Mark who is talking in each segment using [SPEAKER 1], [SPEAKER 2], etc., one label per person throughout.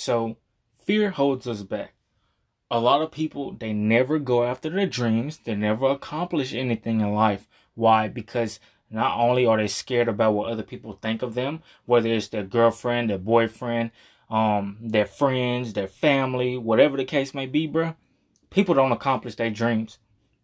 [SPEAKER 1] So fear holds us back. A lot of people, they never go after their dreams. They never accomplish anything in life. Why? Because not only are they scared about what other people think of them, whether it's their girlfriend, their boyfriend, um, their friends, their family, whatever the case may be, bro. People don't accomplish their dreams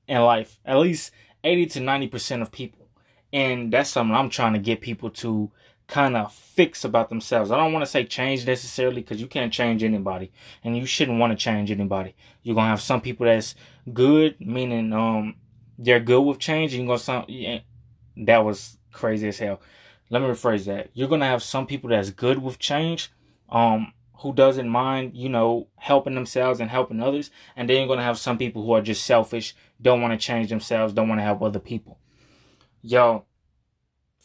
[SPEAKER 1] in life. At least 80 to 90% of people. And that's something I'm trying to get people to kind of fix about themselves. I don't want to say change necessarily because you can't change anybody and you shouldn't want to change anybody. You're going to have some people that's good, meaning, um, they're good with change you're going to some, yeah, that was crazy as hell. Let me rephrase that. You're gonna have some people that's good with change, um, who doesn't mind, you know, helping themselves and helping others, and then you're gonna have some people who are just selfish, don't want to change themselves, don't want to help other people. Yo,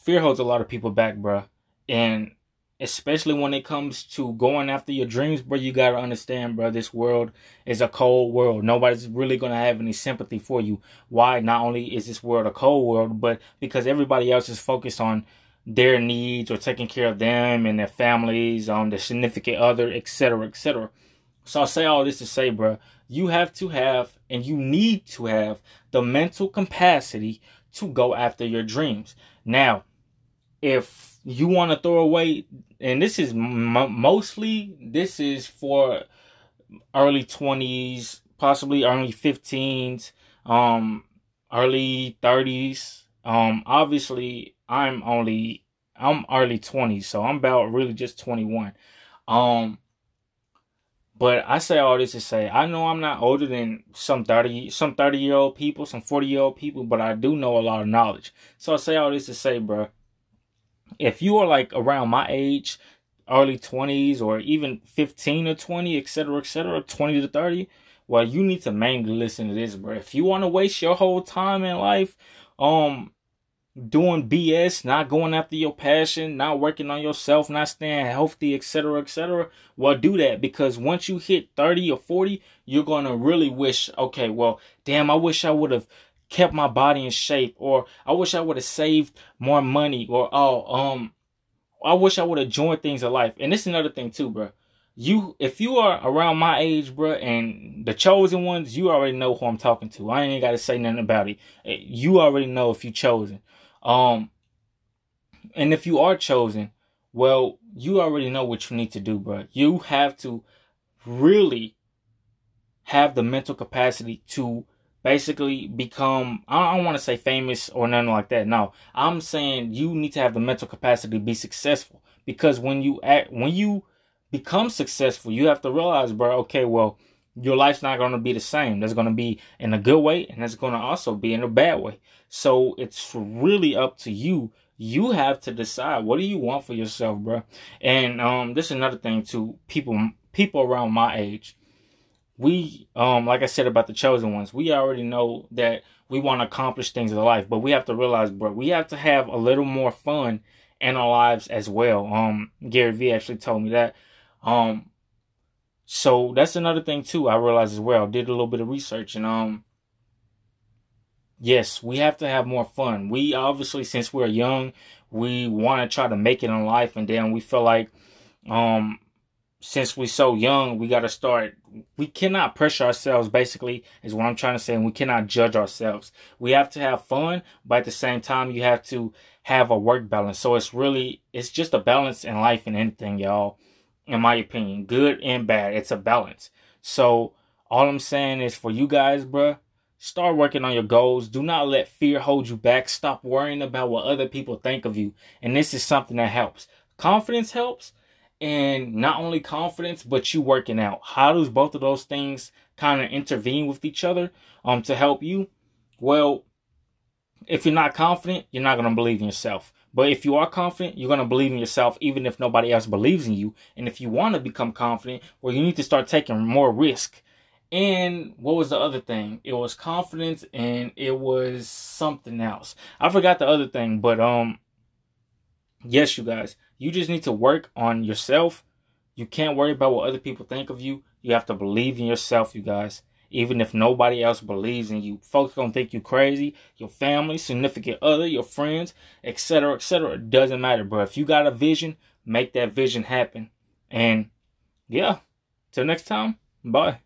[SPEAKER 1] fear holds a lot of people back, bro, and especially when it comes to going after your dreams, bro, you gotta understand, bro, this world is a cold world. Nobody's really gonna have any sympathy for you. Why? Not only is this world a cold world, but because everybody else is focused on their needs or taking care of them and their families, um, their significant other, etc., etc. So I say all this to say, bro, you have to have and you need to have the mental capacity to go after your dreams. Now, if you want to throw away and this is m- mostly this is for early 20s possibly early 15s um early 30s um obviously i'm only i'm early 20s so i'm about really just 21 um but I say all this to say I know I'm not older than some 30 some 30 year old people, some 40 year old people, but I do know a lot of knowledge. So I say all this to say, bro, if you are like around my age, early 20s or even 15 or 20, etc., etc., 20 to 30, well, you need to mainly listen to this, bro. If you want to waste your whole time in life, um, doing BS, not going after your passion, not working on yourself, not staying healthy, etc., etc., well, do that because once you hit 30 or 40, you're going to really wish, okay, well, damn, I wish I would have kept my body in shape or I wish I would have saved more money or oh um I wish I would have joined things in life. And this is another thing too, bro. You if you are around my age, bro, and the chosen ones, you already know who I'm talking to. I ain't got to say nothing about it. Eh, you already know if you chosen. Um and if you are chosen, well, you already know what you need to do, bro. You have to really have the mental capacity to basically become I don't want to say famous or nothing like that. No. I'm saying you need to have the mental capacity to be successful because when you act when you become successful, you have to realize, bro, okay, well, your life's not going to be the same. That's going to be in a good way and that's going to also be in a bad way. So it's really up to you. You have to decide what do you want for yourself, bro. And um this is another thing to People people around my age we um like I said about the chosen ones, we already know that we want to accomplish things in life, but we have to realize, bro, we have to have a little more fun in our lives as well. Um Gary Vee actually told me that. Um so that's another thing too, I realized as well. Did a little bit of research and um yes, we have to have more fun. We obviously since we're young, we want to try to make it in life and then we feel like um since we're so young, we got to start. We cannot pressure ourselves, basically, is what I'm trying to say, and we cannot judge ourselves. We have to have fun, but at the same time, you have to have a work balance. So it's really, it's just a balance in life and anything, y'all, in my opinion. Good and bad. It's a balance. So all I'm saying is for you guys, bruh, start working on your goals. Do not let fear hold you back. Stop worrying about what other people think of you. And this is something that helps. Confidence helps and not only confidence, but you working out. How does both of those things kind of intervene with each other um to help you? Well, if you're not confident, you're not going to believe in yourself. But if you are confident, you're going to believe in yourself even if nobody else believes in you. And if you want to become confident, well, you need to start taking more risk. And what was the other thing? It was confidence and it was something else. I forgot the other thing, but um yes, you guys, you just need to work on yourself. You can't worry about what other people think of you. You have to believe in yourself, you guys. Even if nobody else believes in you, folks gonna think you crazy. Your family, significant other, your friends, etc., etc. It doesn't matter, bro. If you got a vision, make that vision happen. And yeah, till next time, bye.